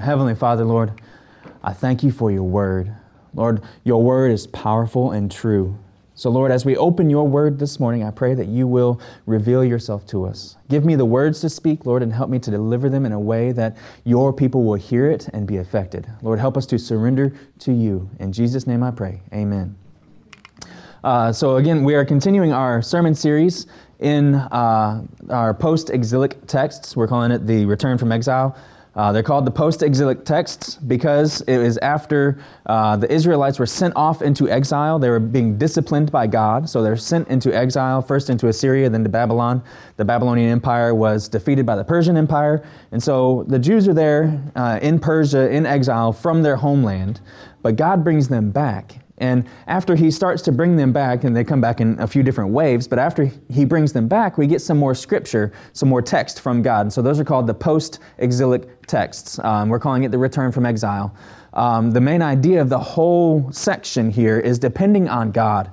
Heavenly Father, Lord, I thank you for your word. Lord, your word is powerful and true. So, Lord, as we open your word this morning, I pray that you will reveal yourself to us. Give me the words to speak, Lord, and help me to deliver them in a way that your people will hear it and be affected. Lord, help us to surrender to you. In Jesus' name I pray. Amen. Uh, so, again, we are continuing our sermon series in uh, our post exilic texts. We're calling it the Return from Exile. Uh, they're called the post exilic texts because it was after uh, the Israelites were sent off into exile. They were being disciplined by God. So they're sent into exile, first into Assyria, then to Babylon. The Babylonian Empire was defeated by the Persian Empire. And so the Jews are there uh, in Persia, in exile from their homeland. But God brings them back. And after he starts to bring them back, and they come back in a few different waves, but after he brings them back, we get some more scripture, some more text from God. And so those are called the post exilic texts. Um, we're calling it the return from exile. Um, the main idea of the whole section here is depending on God.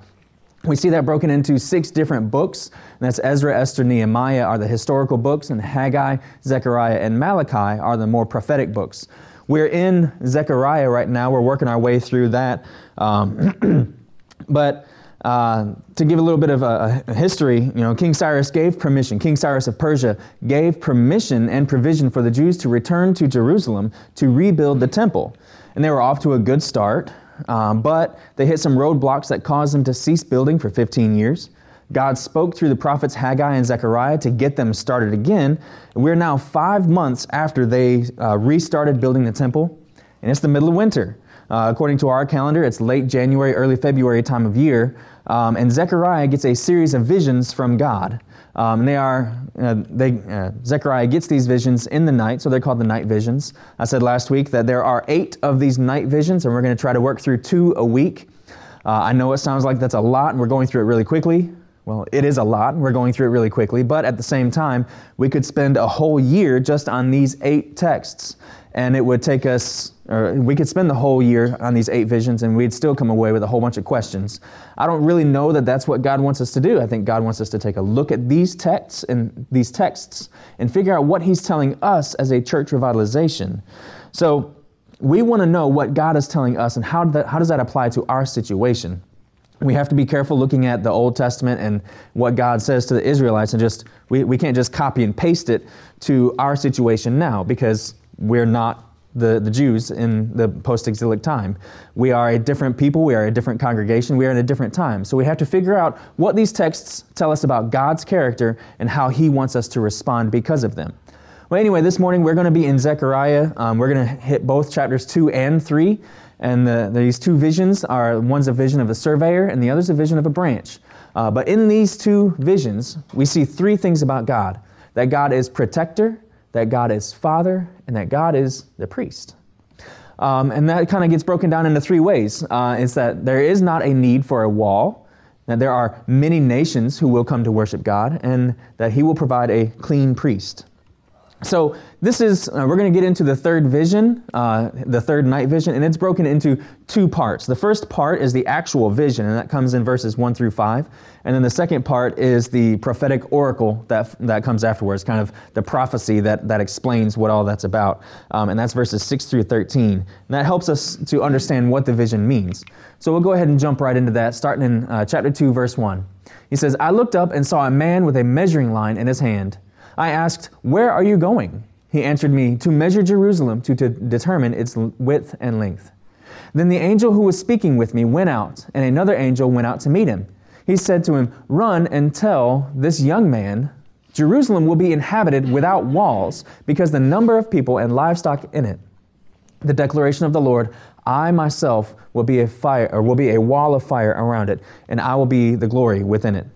We see that broken into six different books. And that's Ezra, Esther, Nehemiah are the historical books, and Haggai, Zechariah, and Malachi are the more prophetic books. We're in Zechariah right now. We're working our way through that. Um, but uh, to give a little bit of a, a, history, you know, King Cyrus gave permission. King Cyrus of Persia gave permission and provision for the Jews to return to Jerusalem to rebuild the temple, and they were off to a good start. Um, but they hit some roadblocks that caused them to cease building for 15 years. God spoke through the prophets Haggai and Zechariah to get them started again. We're now five months after they uh, restarted building the temple, and it's the middle of winter. Uh, according to our calendar, it's late January, early February time of year, um, and Zechariah gets a series of visions from God. Um, they are, uh, they, uh, Zechariah gets these visions in the night, so they're called the night visions. I said last week that there are eight of these night visions, and we're going to try to work through two a week. Uh, I know it sounds like that's a lot, and we're going through it really quickly. Well, it is a lot. We're going through it really quickly, but at the same time, we could spend a whole year just on these eight texts, and it would take us, or we could spend the whole year on these eight visions, and we'd still come away with a whole bunch of questions. I don't really know that that's what God wants us to do. I think God wants us to take a look at these texts and these texts and figure out what He's telling us as a church revitalization. So we want to know what God is telling us and how, that, how does that apply to our situation we have to be careful looking at the Old Testament and what God says to the Israelites, and just we, we can't just copy and paste it to our situation now because we're not the, the Jews in the post exilic time. We are a different people, we are a different congregation, we are in a different time. So we have to figure out what these texts tell us about God's character and how He wants us to respond because of them. Well, anyway, this morning we're going to be in Zechariah. Um, we're going to hit both chapters 2 and 3. And the, these two visions are one's a vision of a surveyor and the other's a vision of a branch. Uh, but in these two visions, we see three things about God that God is protector, that God is father, and that God is the priest. Um, and that kind of gets broken down into three ways. Uh, it's that there is not a need for a wall, that there are many nations who will come to worship God, and that He will provide a clean priest. So this is uh, we're going to get into the third vision, uh, the third night vision, and it's broken into two parts. The first part is the actual vision, and that comes in verses one through five, and then the second part is the prophetic oracle that that comes afterwards, kind of the prophecy that that explains what all that's about, um, and that's verses six through thirteen. And that helps us to understand what the vision means. So we'll go ahead and jump right into that, starting in uh, chapter two, verse one. He says, "I looked up and saw a man with a measuring line in his hand." I asked, Where are you going? He answered me, To measure Jerusalem, to, to determine its width and length. Then the angel who was speaking with me went out, and another angel went out to meet him. He said to him, Run and tell this young man, Jerusalem will be inhabited without walls, because the number of people and livestock in it. The declaration of the Lord, I myself will be a fire, or will be a wall of fire around it, and I will be the glory within it.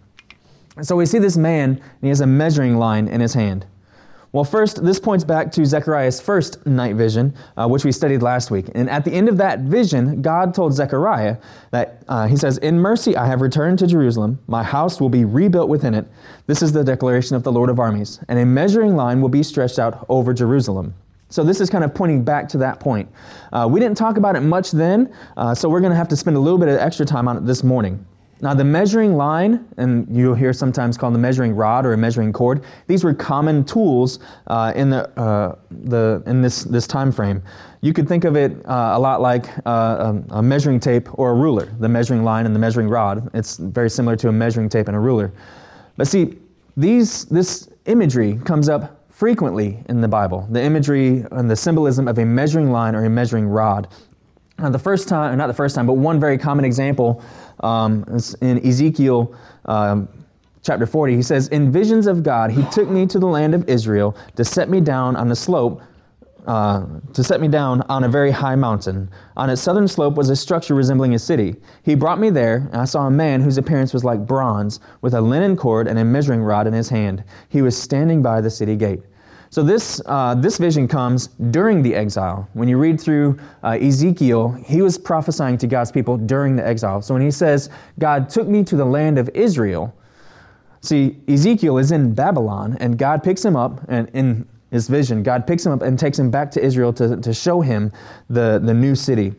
And so we see this man, and he has a measuring line in his hand. Well, first, this points back to Zechariah's first night vision, uh, which we studied last week. And at the end of that vision, God told Zechariah that uh, He says, In mercy I have returned to Jerusalem. My house will be rebuilt within it. This is the declaration of the Lord of armies. And a measuring line will be stretched out over Jerusalem. So this is kind of pointing back to that point. Uh, we didn't talk about it much then, uh, so we're going to have to spend a little bit of extra time on it this morning. Now, the measuring line, and you'll hear sometimes called the measuring rod or a measuring cord, these were common tools uh, in, the, uh, the, in this, this time frame. You could think of it uh, a lot like uh, a, a, measuring tape or a ruler, the measuring line and the measuring rod. It's very similar to a measuring tape and a ruler. But see, these, this imagery comes up frequently in the Bible the imagery and the symbolism of a measuring line or a measuring rod. Now, the first time, not the first time, but one very common example um, in Ezekiel um, chapter 40. He says, In visions of God, he took me to the land of Israel to set me down on the slope. Uh, to set me down on a very high mountain. On its southern slope was a structure resembling a city. He brought me there, and I saw a man whose appearance was like bronze, with a linen cord and a measuring rod in his hand. He was standing by the city gate. So this, uh, this vision comes during the exile. When you read through uh, Ezekiel, he was prophesying to God's people during the exile. So when he says, God took me to the land of Israel, see, Ezekiel is in Babylon, and God picks him up, and in his vision, God picks him up and takes him back to Israel to, to show him the, the new city.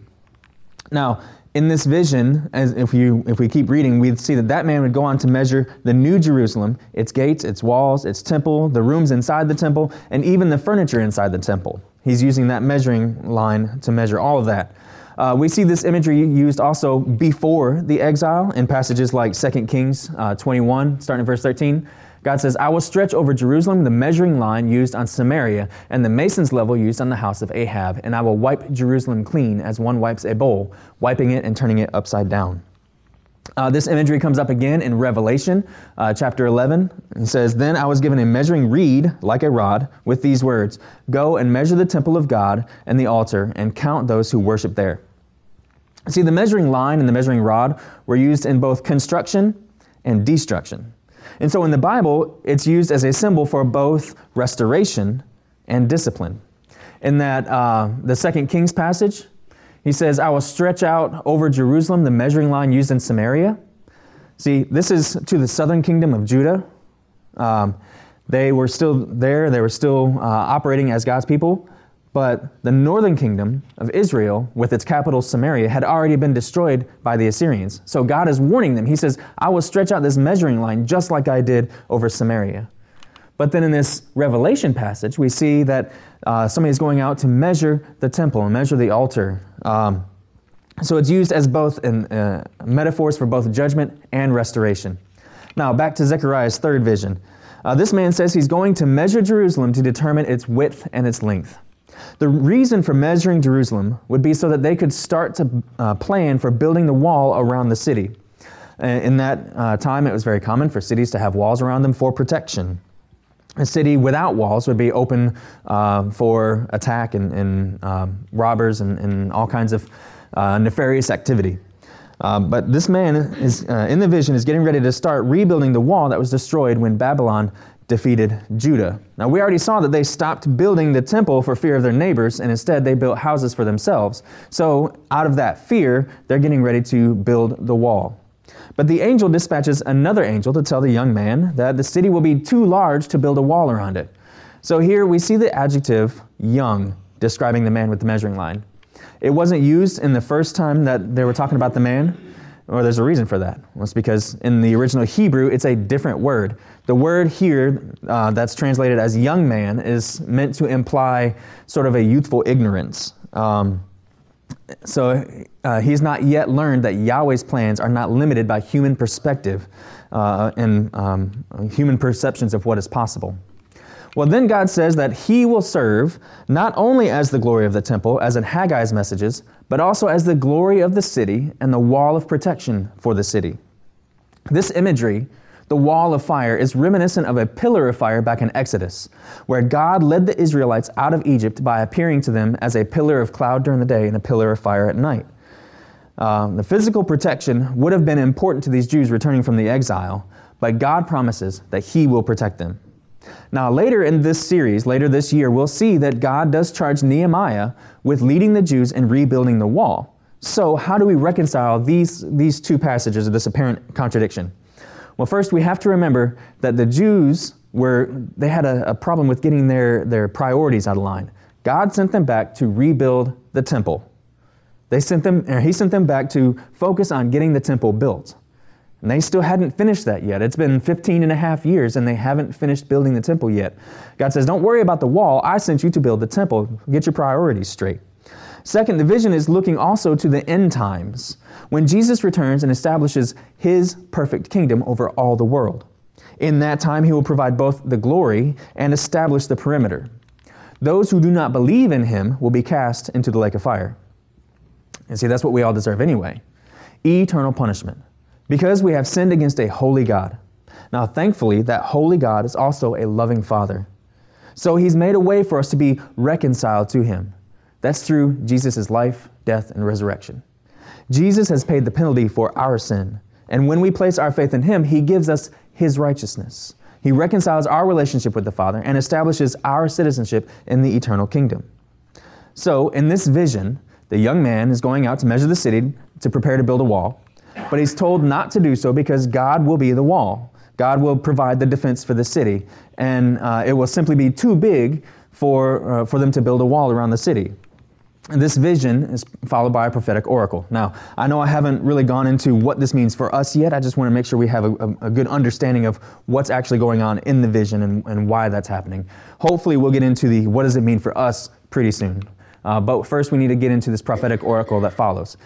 Now, in this vision, as if you if we keep reading, we see that that man would go on to measure the new Jerusalem, its gates, its walls, its temple, the rooms inside the temple, and even the furniture inside the temple. He's using that measuring line to measure all of that. Uh, we see this imagery used also before the exile in passages like 2 Kings uh, 21, starting in verse 13. God says, I will stretch over Jerusalem the measuring line used on Samaria and the mason's level used on the house of Ahab, and I will wipe Jerusalem clean as one wipes a bowl, wiping it and turning it upside down. Uh, this imagery comes up again in Revelation uh, chapter 11. He says, Then I was given a measuring reed like a rod with these words Go and measure the temple of God and the altar and count those who worship there. See, the measuring line and the measuring rod were used in both construction and destruction. And so in the Bible, it's used as a symbol for both restoration and discipline. In that, uh, the second Kings passage, he says, I will stretch out over Jerusalem the measuring line used in Samaria. See, this is to the southern kingdom of Judah. Um, they were still there, they were still uh, operating as God's people. But the northern kingdom of Israel, with its capital Samaria, had already been destroyed by the Assyrians. So God is warning them. He says, I will stretch out this measuring line just like I did over Samaria. But then in this Revelation passage, we see that uh, somebody is going out to measure the temple and measure the altar. Um, so it's used as both in, uh, metaphors for both judgment and restoration. Now, back to Zechariah's third vision. Uh, this man says he's going to measure Jerusalem to determine its width and its length. The reason for measuring Jerusalem would be so that they could start to uh, plan for building the wall around the city. In that uh, time, it was very common for cities to have walls around them for protection. A city without walls would be open uh, for attack and, and um, robbers and, and, all kinds of uh, nefarious activity. Uh, but this man is uh, in the vision is getting ready to start rebuilding the wall that was destroyed when Babylon defeated Judah. Now, we already saw that they stopped building the temple for fear of their neighbors, and instead they built houses for themselves. So, out of that fear, they're getting ready to build the wall. But the angel dispatches another angel to tell the young man that the city will be too large to build a wall around it. So, here we see the adjective young describing the man with the measuring line. It wasn't used in the first time that they were talking about the man. Or there's a reason for that. Well, it's because in the original Hebrew, it's a different word. The word here uh, that's translated as young man is meant to imply sort of a youthful ignorance. Um, so uh, he's not yet learned that Yahweh's plans are not limited by human perspective uh, and um, human perceptions of what is possible. Well, then God says that He will serve not only as the glory of the temple, as in Haggai's messages, but also as the glory of the city and the wall of protection for the city. This imagery, the wall of fire, is reminiscent of a pillar of fire back in Exodus, where God led the Israelites out of Egypt by appearing to them as a pillar of cloud during the day and a pillar of fire at night. Um, the physical protection would have been important to these Jews returning from the exile, but God promises that He will protect them. Now, later in this series, later this year, we'll see that God does charge Nehemiah with leading the Jews in rebuilding the wall. So, how do we reconcile these, these two passages of this apparent contradiction? Well, first, we have to remember that the Jews were, they had a, a problem with getting their, their priorities out of line. God sent them back to rebuild the temple. They sent them, or he sent them back to focus on getting the temple built. And they still hadn't finished that yet. It's been 15 and a half years and they haven't finished building the temple yet. God says, Don't worry about the wall. I sent you to build the temple. Get your priorities straight. Second, the vision is looking also to the end times, when Jesus returns and establishes his perfect kingdom over all the world. In that time, he will provide both the glory and establish the perimeter. Those who do not believe in him will be cast into the lake of fire. And see, that's what we all deserve anyway eternal punishment because we have sinned against a holy God. Now, thankfully, that holy God is also a loving Father. So he's made a way for us to be reconciled to him. That's through Jesus' life, death, and resurrection. Jesus has paid the penalty for our sin. And when we place our faith in him, he gives us his righteousness. He reconciles our relationship with the Father and establishes our citizenship in the eternal kingdom. So, in this vision, the young man is going out to measure the city to prepare to build a wall. But he's told not to do so because God will be the wall. God will provide the defense for the city, and uh, it will simply be too big for, uh, for them to build a wall around the city. And this vision is followed by a prophetic oracle. Now, I know I haven't really gone into what this means for us yet. I just want to make sure we have a, a, good understanding of what's actually going on in the vision and, and, why that's happening. Hopefully, we'll get into the what does it mean for us pretty soon. Uh, but first, we need to get into this prophetic oracle that follows.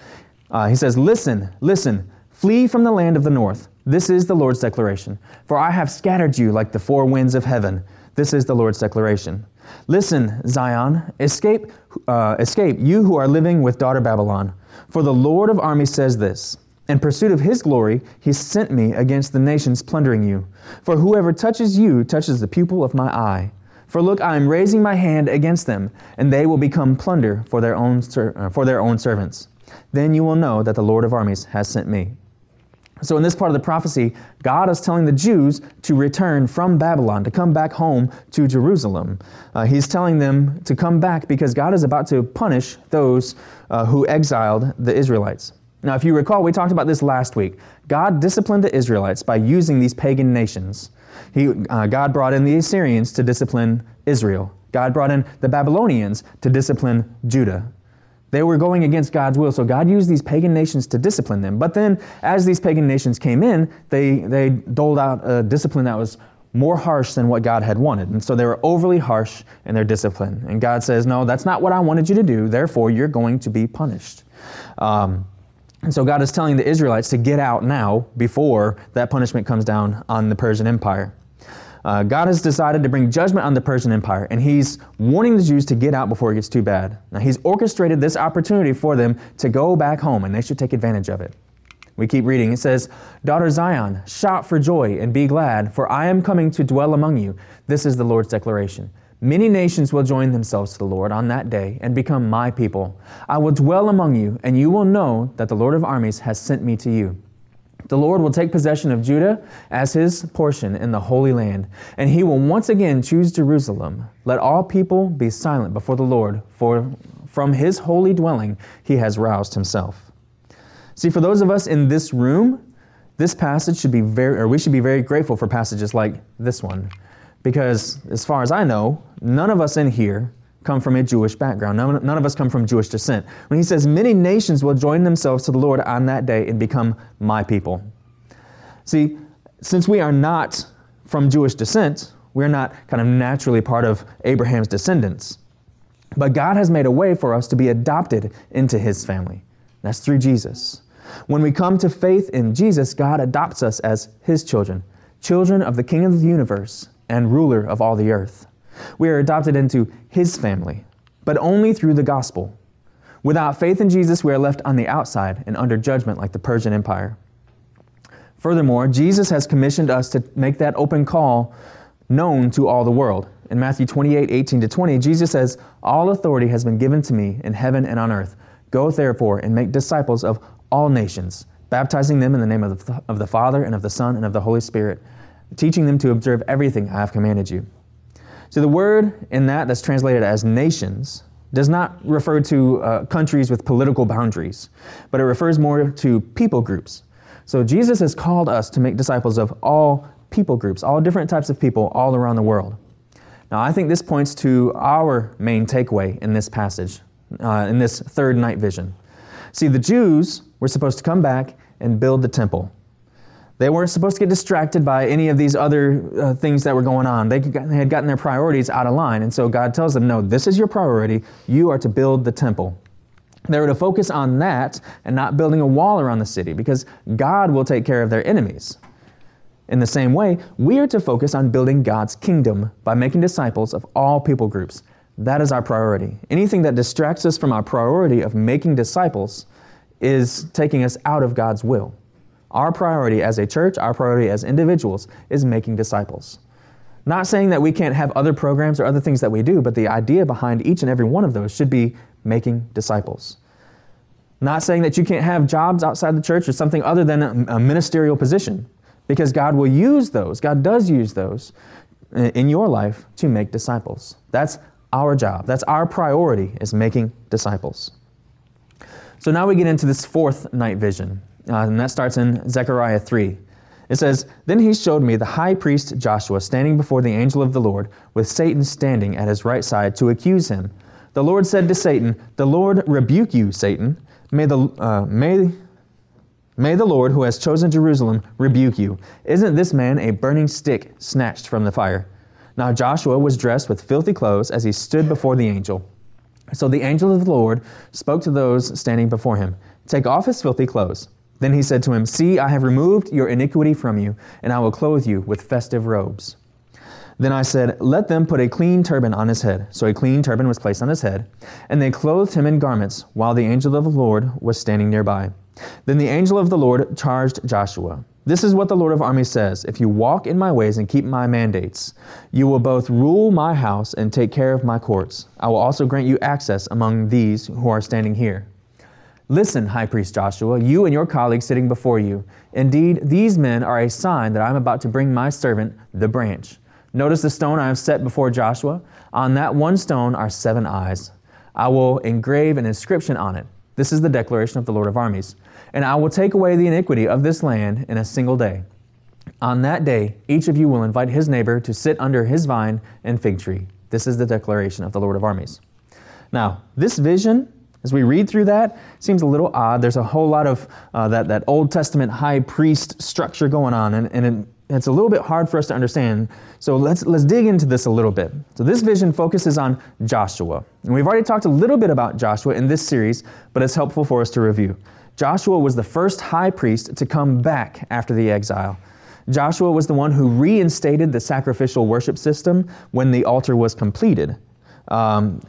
Uh, he says, Listen, listen, flee from the land of the north. This is the Lord's declaration. For I have scattered you like the four winds of heaven. This is the Lord's declaration. Listen, Zion, escape, uh, escape, you who are living with daughter Babylon. For the Lord of armies says this In pursuit of his glory, he sent me against the nations plundering you. For whoever touches you touches the pupil of my eye. For look, I am raising my hand against them, and they will become plunder for their own, ser- uh, for their own servants. Then you will know that the Lord of armies has sent me. So, in this part of the prophecy, God is telling the Jews to return from Babylon, to come back home to Jerusalem. Uh, he's telling them to come back because God is about to punish those uh, who exiled the Israelites. Now, if you recall, we talked about this last week. God disciplined the Israelites by using these pagan nations. He, uh, God brought in the Assyrians to discipline Israel. God brought in the Babylonians to discipline Judah. They were going against God's will, so God used these pagan nations to discipline them. But then, as these pagan nations came in, they, they doled out a discipline that was more harsh than what God had wanted. And so they were overly harsh in their discipline. And God says, No, that's not what I wanted you to do. Therefore, you're going to be punished. Um, and so God is telling the Israelites to get out now before that punishment comes down on the Persian Empire. Uh, God has decided to bring judgment on the Persian Empire, and He's warning the Jews to get out before it gets too bad. Now, He's orchestrated this opportunity for them to go back home, and they should take advantage of it. We keep reading. It says, Daughter Zion, shout for joy and be glad, for I am coming to dwell among you. This is the Lord's declaration. Many nations will join themselves to the Lord on that day and become my people. I will dwell among you, and you will know that the Lord of armies has sent me to you. The Lord will take possession of Judah as his portion in the Holy Land, and he will once again choose Jerusalem. Let all people be silent before the Lord, for from his holy dwelling he has roused himself. See, for those of us in this room, this passage should be very, or we should be very grateful for passages like this one, because as far as I know, none of us in here come from a Jewish background. None, none, of us come from Jewish descent. When he says, Many nations will join themselves to the Lord on that day and become my people. See, since we are not from Jewish descent, we're not kind of naturally part of Abraham's descendants. But God has made a way for us to be adopted into his family. That's through Jesus. When we come to faith in Jesus, God adopts us as his children, children of the King of the universe and ruler of all the earth. We are adopted into His family, but only through the gospel. Without faith in Jesus, we are left on the outside and under judgment like the Persian Empire. Furthermore, Jesus has commissioned us to make that open call known to all the world. In Matthew 28 18 to 20, Jesus says, All authority has been given to me in heaven and on earth. Go therefore and make disciples of all nations, baptizing them in the name of the, of the Father and of the Son and of the Holy Spirit, teaching them to observe everything I have commanded you. So the word in that that's translated as nations does not refer to uh, countries with political boundaries, but it refers more to people groups. So Jesus has called us to make disciples of all people groups, all different types of people all around the world. Now, I think this points to our main takeaway in this passage, uh, in this third night vision. See, the Jews were supposed to come back and build the temple. They weren't supposed to get distracted by any of these other uh, things that were going on. They, they had gotten their priorities out of line. And so God tells them, no, this is your priority. You are to build the temple. They were to focus on that and not building a wall around the city because God will take care of their enemies. In the same way, we are to focus on building God's kingdom by making disciples of all people groups. That is our priority. Anything that distracts us from our priority of making disciples is taking us out of God's will. Our priority as a church, our priority as individuals, is making disciples. Not saying that we can't have other programs or other things that we do, but the idea behind each and every one of those should be making disciples. Not saying that you can't have jobs outside the church or something other than a ministerial position, because God will use those, God does use those uh, in your life to make disciples. That's our job. That's our priority is making disciples. So now we get into this fourth night vision. Uh, and that starts in Zechariah 3. It says, Then he showed me the high priest Joshua standing before the angel of the Lord, with Satan standing at his right side to accuse him. The Lord said to Satan, The Lord rebuke you, Satan. May the, uh, may, may the Lord, who has chosen Jerusalem, rebuke you. Isn't this man a burning stick snatched from the fire? Now Joshua was dressed with filthy clothes as he stood before the angel. So the angel of the Lord spoke to those standing before him Take off his filthy clothes. Then he said to him, See, I have removed your iniquity from you, and I will clothe you with festive robes. Then I said, Let them put a clean turban on his head. So a clean turban was placed on his head, and they clothed him in garments, while the angel of the Lord was standing nearby. Then the angel of the Lord charged Joshua. This is what the Lord of armies says If you walk in my ways and keep my mandates, you will both rule my house and take care of my courts. I will also grant you access among these who are standing here. Listen, High Priest Joshua, you and your colleagues sitting before you. Indeed, these men are a sign that I am about to bring my servant, the branch. Notice the stone I have set before Joshua. On that one stone are seven eyes. I will engrave an inscription on it. This is the declaration of the Lord of armies. And I will take away the iniquity of this land in a single day. On that day, each of you will invite his neighbor to sit under his vine and fig tree. This is the declaration of the Lord of armies. Now, this vision as we read through that, seems a little odd. There's a whole lot of uh, that, that Old Testament high priest structure going on, and, and it, it's a little bit hard for us to understand. So let's, let's dig into this a little bit. So this vision focuses on Joshua. And we've already talked a little bit about Joshua in this series, but it's helpful for us to review. Joshua was the first high priest to come back after the exile. Joshua was the one who reinstated the sacrificial worship system when the altar was completed. Um,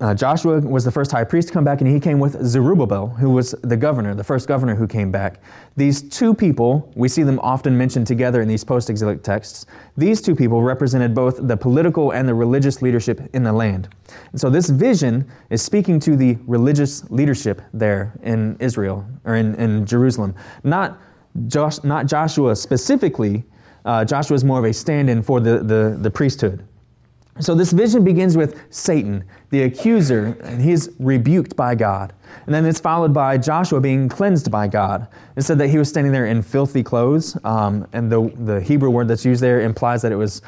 uh, Joshua was the first high priest to come back, and he came with Zerubbabel, who was the governor, the first governor who came back. These two people, we see them often mentioned together in these post exilic texts. These two people represented both the political and the religious leadership in the land. And so this vision is speaking to the religious leadership there in Israel, or in, in Jerusalem. Not, Josh, not Joshua specifically, uh, Joshua is more of a stand in for the, the, the priesthood. So this vision begins with Satan, the accuser, and he's rebuked by God. And then it's followed by Joshua being cleansed by God. It said that he was standing there in filthy clothes, um, and the, the Hebrew word that's used there implies that it was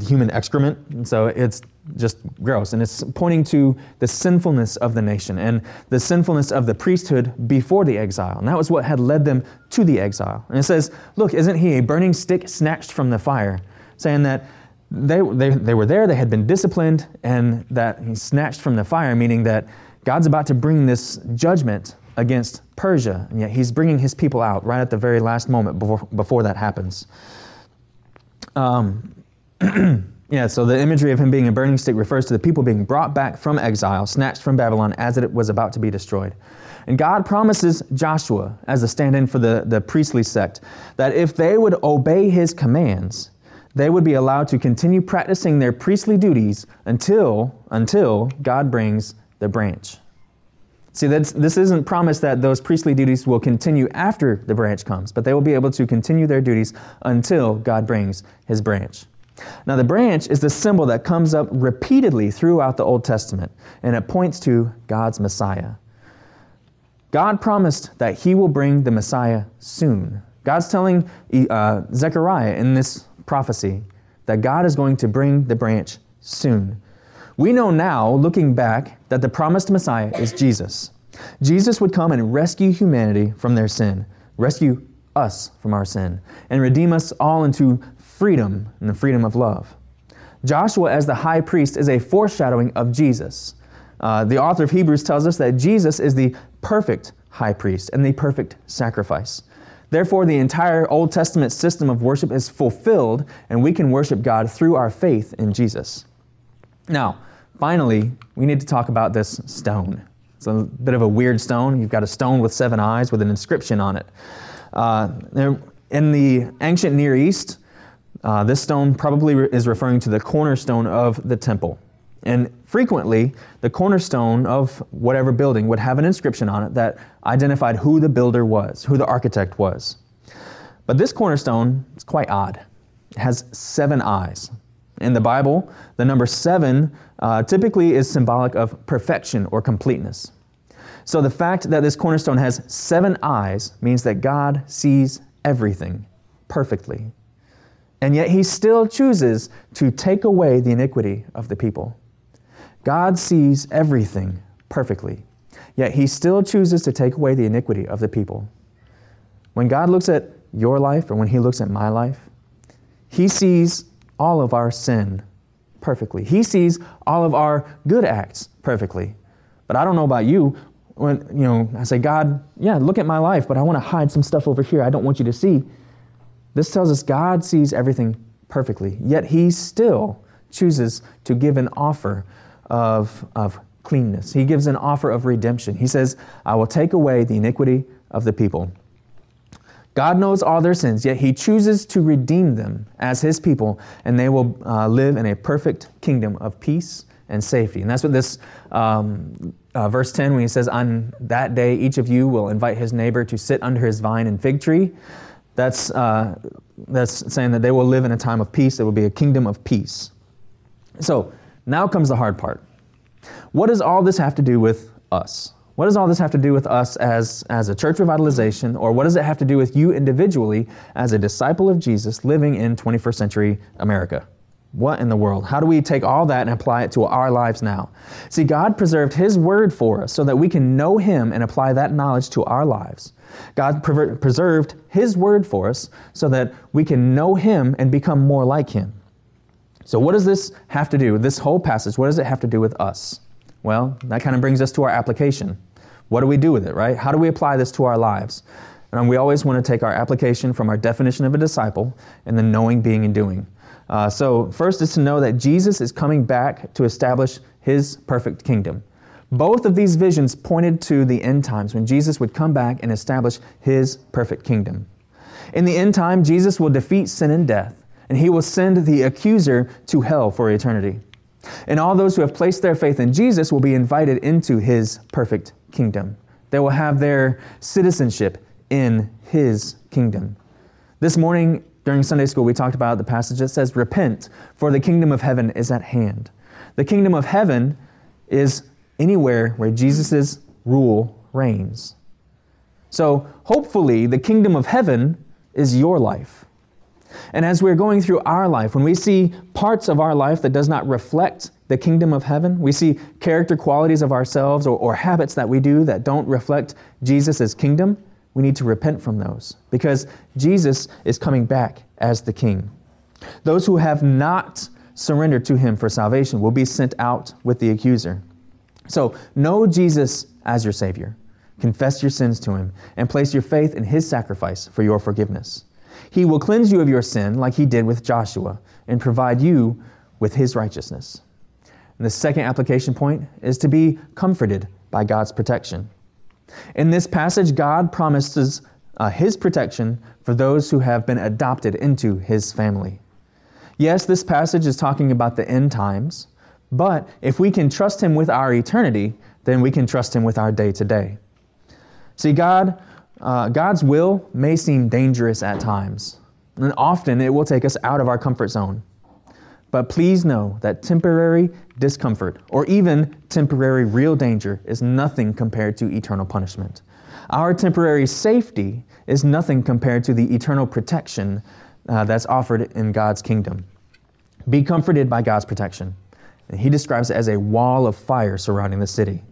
human excrement. And so it's just gross. And it's pointing to the sinfulness of the nation and the sinfulness of the priesthood before the exile. And that was what had led them to the exile. And it says, Look, isn't he a burning stick snatched from the fire? Saying that they, they, they were there, they had been disciplined, and that he snatched from the fire, meaning that God's about to bring this judgment against Persia, and yet he's bringing his people out right at the very last moment before, before that happens. Um, yeah, so the imagery of him being a burning stick refers to the people being brought back from exile, snatched from Babylon as it was about to be destroyed. And God promises Joshua, as a stand in for the, the priestly sect, that if they would obey his commands, they would be allowed to continue practicing their priestly duties until, until God brings the branch. See, this isn't promised that those priestly duties will continue after the branch comes, but they will be able to continue their duties until God brings his branch. Now, the branch is the symbol that comes up repeatedly throughout the Old Testament, and it points to God's Messiah. God promised that he will bring the Messiah soon. God's telling uh, Zechariah in this prophecy that God is going to bring the branch soon. We know now, looking back, that the promised Messiah is Jesus. Jesus would come and rescue humanity from their sin, rescue us from our sin and redeem us all into freedom and the freedom of love. Joshua, as the high priest, is a foreshadowing of Jesus. Uh, the author of Hebrews tells us that Jesus is the perfect high priest and the perfect sacrifice. Therefore, the entire Old Testament system of worship is fulfilled, and we can worship God through our faith in Jesus. Now, finally, we need to talk about this stone. It's a bit of a weird stone. You've got a stone with seven eyes with an inscription on it. Uh, in the ancient Near East, uh, this stone probably is referring to the cornerstone of the temple. And frequently, the cornerstone of whatever building would have an inscription on it that identified who the builder was, who the architect was. But this cornerstone is quite odd. It has seven eyes. In the Bible, the number seven uh, typically is symbolic of perfection or completeness. So the fact that this cornerstone has seven eyes means that God sees everything perfectly. And yet he still chooses to take away the iniquity of the people. God sees everything perfectly, yet he still chooses to take away the iniquity of the people. When God looks at your life or when he looks at my life, he sees all of our sin perfectly. He sees all of our good acts perfectly. But I don't know about you. When you know, I say, God, yeah, look at my life, but I want to hide some stuff over here I don't want you to see. This tells us God sees everything perfectly, yet he still chooses to give an offer of, of cleanness. He gives an offer of redemption. He says, I will take away the iniquity of the people. God knows all their sins, yet He chooses to redeem them as His people, and they will uh, live in a perfect kingdom of peace and safety. And that's what this um, uh, verse 10, when He says, On that day, each of you will invite his neighbor to sit under his vine and fig tree. That's, uh, that's saying that they will live in a time of peace. It will be a kingdom of peace. So, now comes the hard part. What does all this have to do with us? What does all this have to do with us as, as a church revitalization, or what does it have to do with you individually as a disciple of Jesus living in 21st century America? What in the world? How do we take all that and apply it to our lives now? See, God preserved His word for us so that we can know Him and apply that knowledge to our lives. God preserved His word for us so that we can know Him and become more like Him. So, what does this have to do? This whole passage, what does it have to do with us? Well, that kind of brings us to our application. What do we do with it, right? How do we apply this to our lives? And we always want to take our application from our definition of a disciple and the knowing, being, and doing. Uh, so, first is to know that Jesus is coming back to establish his perfect kingdom. Both of these visions pointed to the end times when Jesus would come back and establish his perfect kingdom. In the end time, Jesus will defeat sin and death and he will send the accuser to hell for eternity. And all those who have placed their faith in Jesus will be invited into his perfect kingdom. They will have their citizenship in his kingdom. This morning during Sunday school, we talked about the passage that says, Repent, for the kingdom of heaven is at hand. The kingdom of heaven is anywhere where Jesus' rule reigns. So hopefully, the kingdom of heaven is your life. And as we're going through our life, when we see parts of our life that does not reflect the kingdom of heaven, we see character qualities of ourselves or, or habits that we do that don't reflect Jesus' kingdom, we need to repent from those because Jesus is coming back as the king. Those who have not surrendered to him for salvation will be sent out with the accuser. So, know Jesus as your Savior. Confess your sins to him and place your faith in his sacrifice for your forgiveness. He will cleanse you of your sin like he did with Joshua and provide you with his righteousness. And the second application point is to be comforted by God's protection. In this passage, God promises uh, his protection for those who have been adopted into his family. Yes, this passage is talking about the end times, but if we can trust him with our eternity, then we can trust him with our day to day. See, God uh, God's will may seem dangerous at times, and often it will take us out of our comfort zone. But please know that temporary discomfort or even temporary real danger is nothing compared to eternal punishment. Our temporary safety is nothing compared to the eternal protection uh, that's offered in God's kingdom. Be comforted by God's protection. He describes it as a wall of fire surrounding the city.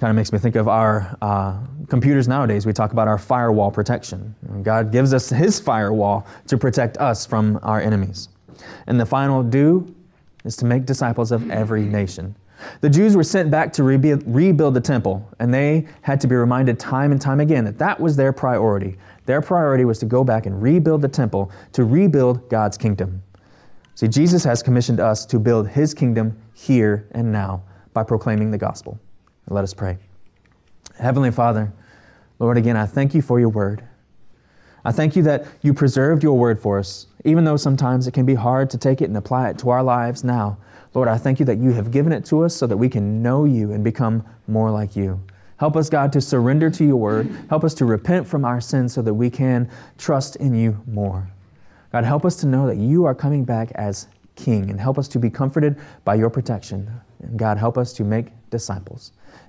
Kind of makes me think of our uh, computers nowadays. We talk about our firewall protection. God gives us His firewall to protect us from our enemies. And the final do is to make disciples of every nation. The Jews were sent back to rebuild, rebuild the temple, and they had to be reminded time and time again that that was their priority. Their priority was to go back and rebuild the temple, to rebuild God's kingdom. See, Jesus has commissioned us to build His kingdom here and now by proclaiming the gospel. Let us pray. Heavenly Father, Lord, again, I thank you for your word. I thank you that you preserved your word for us, even though sometimes it can be hard to take it and apply it to our lives now. Lord, I thank you that you have given it to us so that we can know you and become more like you. Help us, God, to surrender to your word. Help us to repent from our sins so that we can trust in you more. God, help us to know that you are coming back as King and help us to be comforted by your protection. And God, help us to make disciples.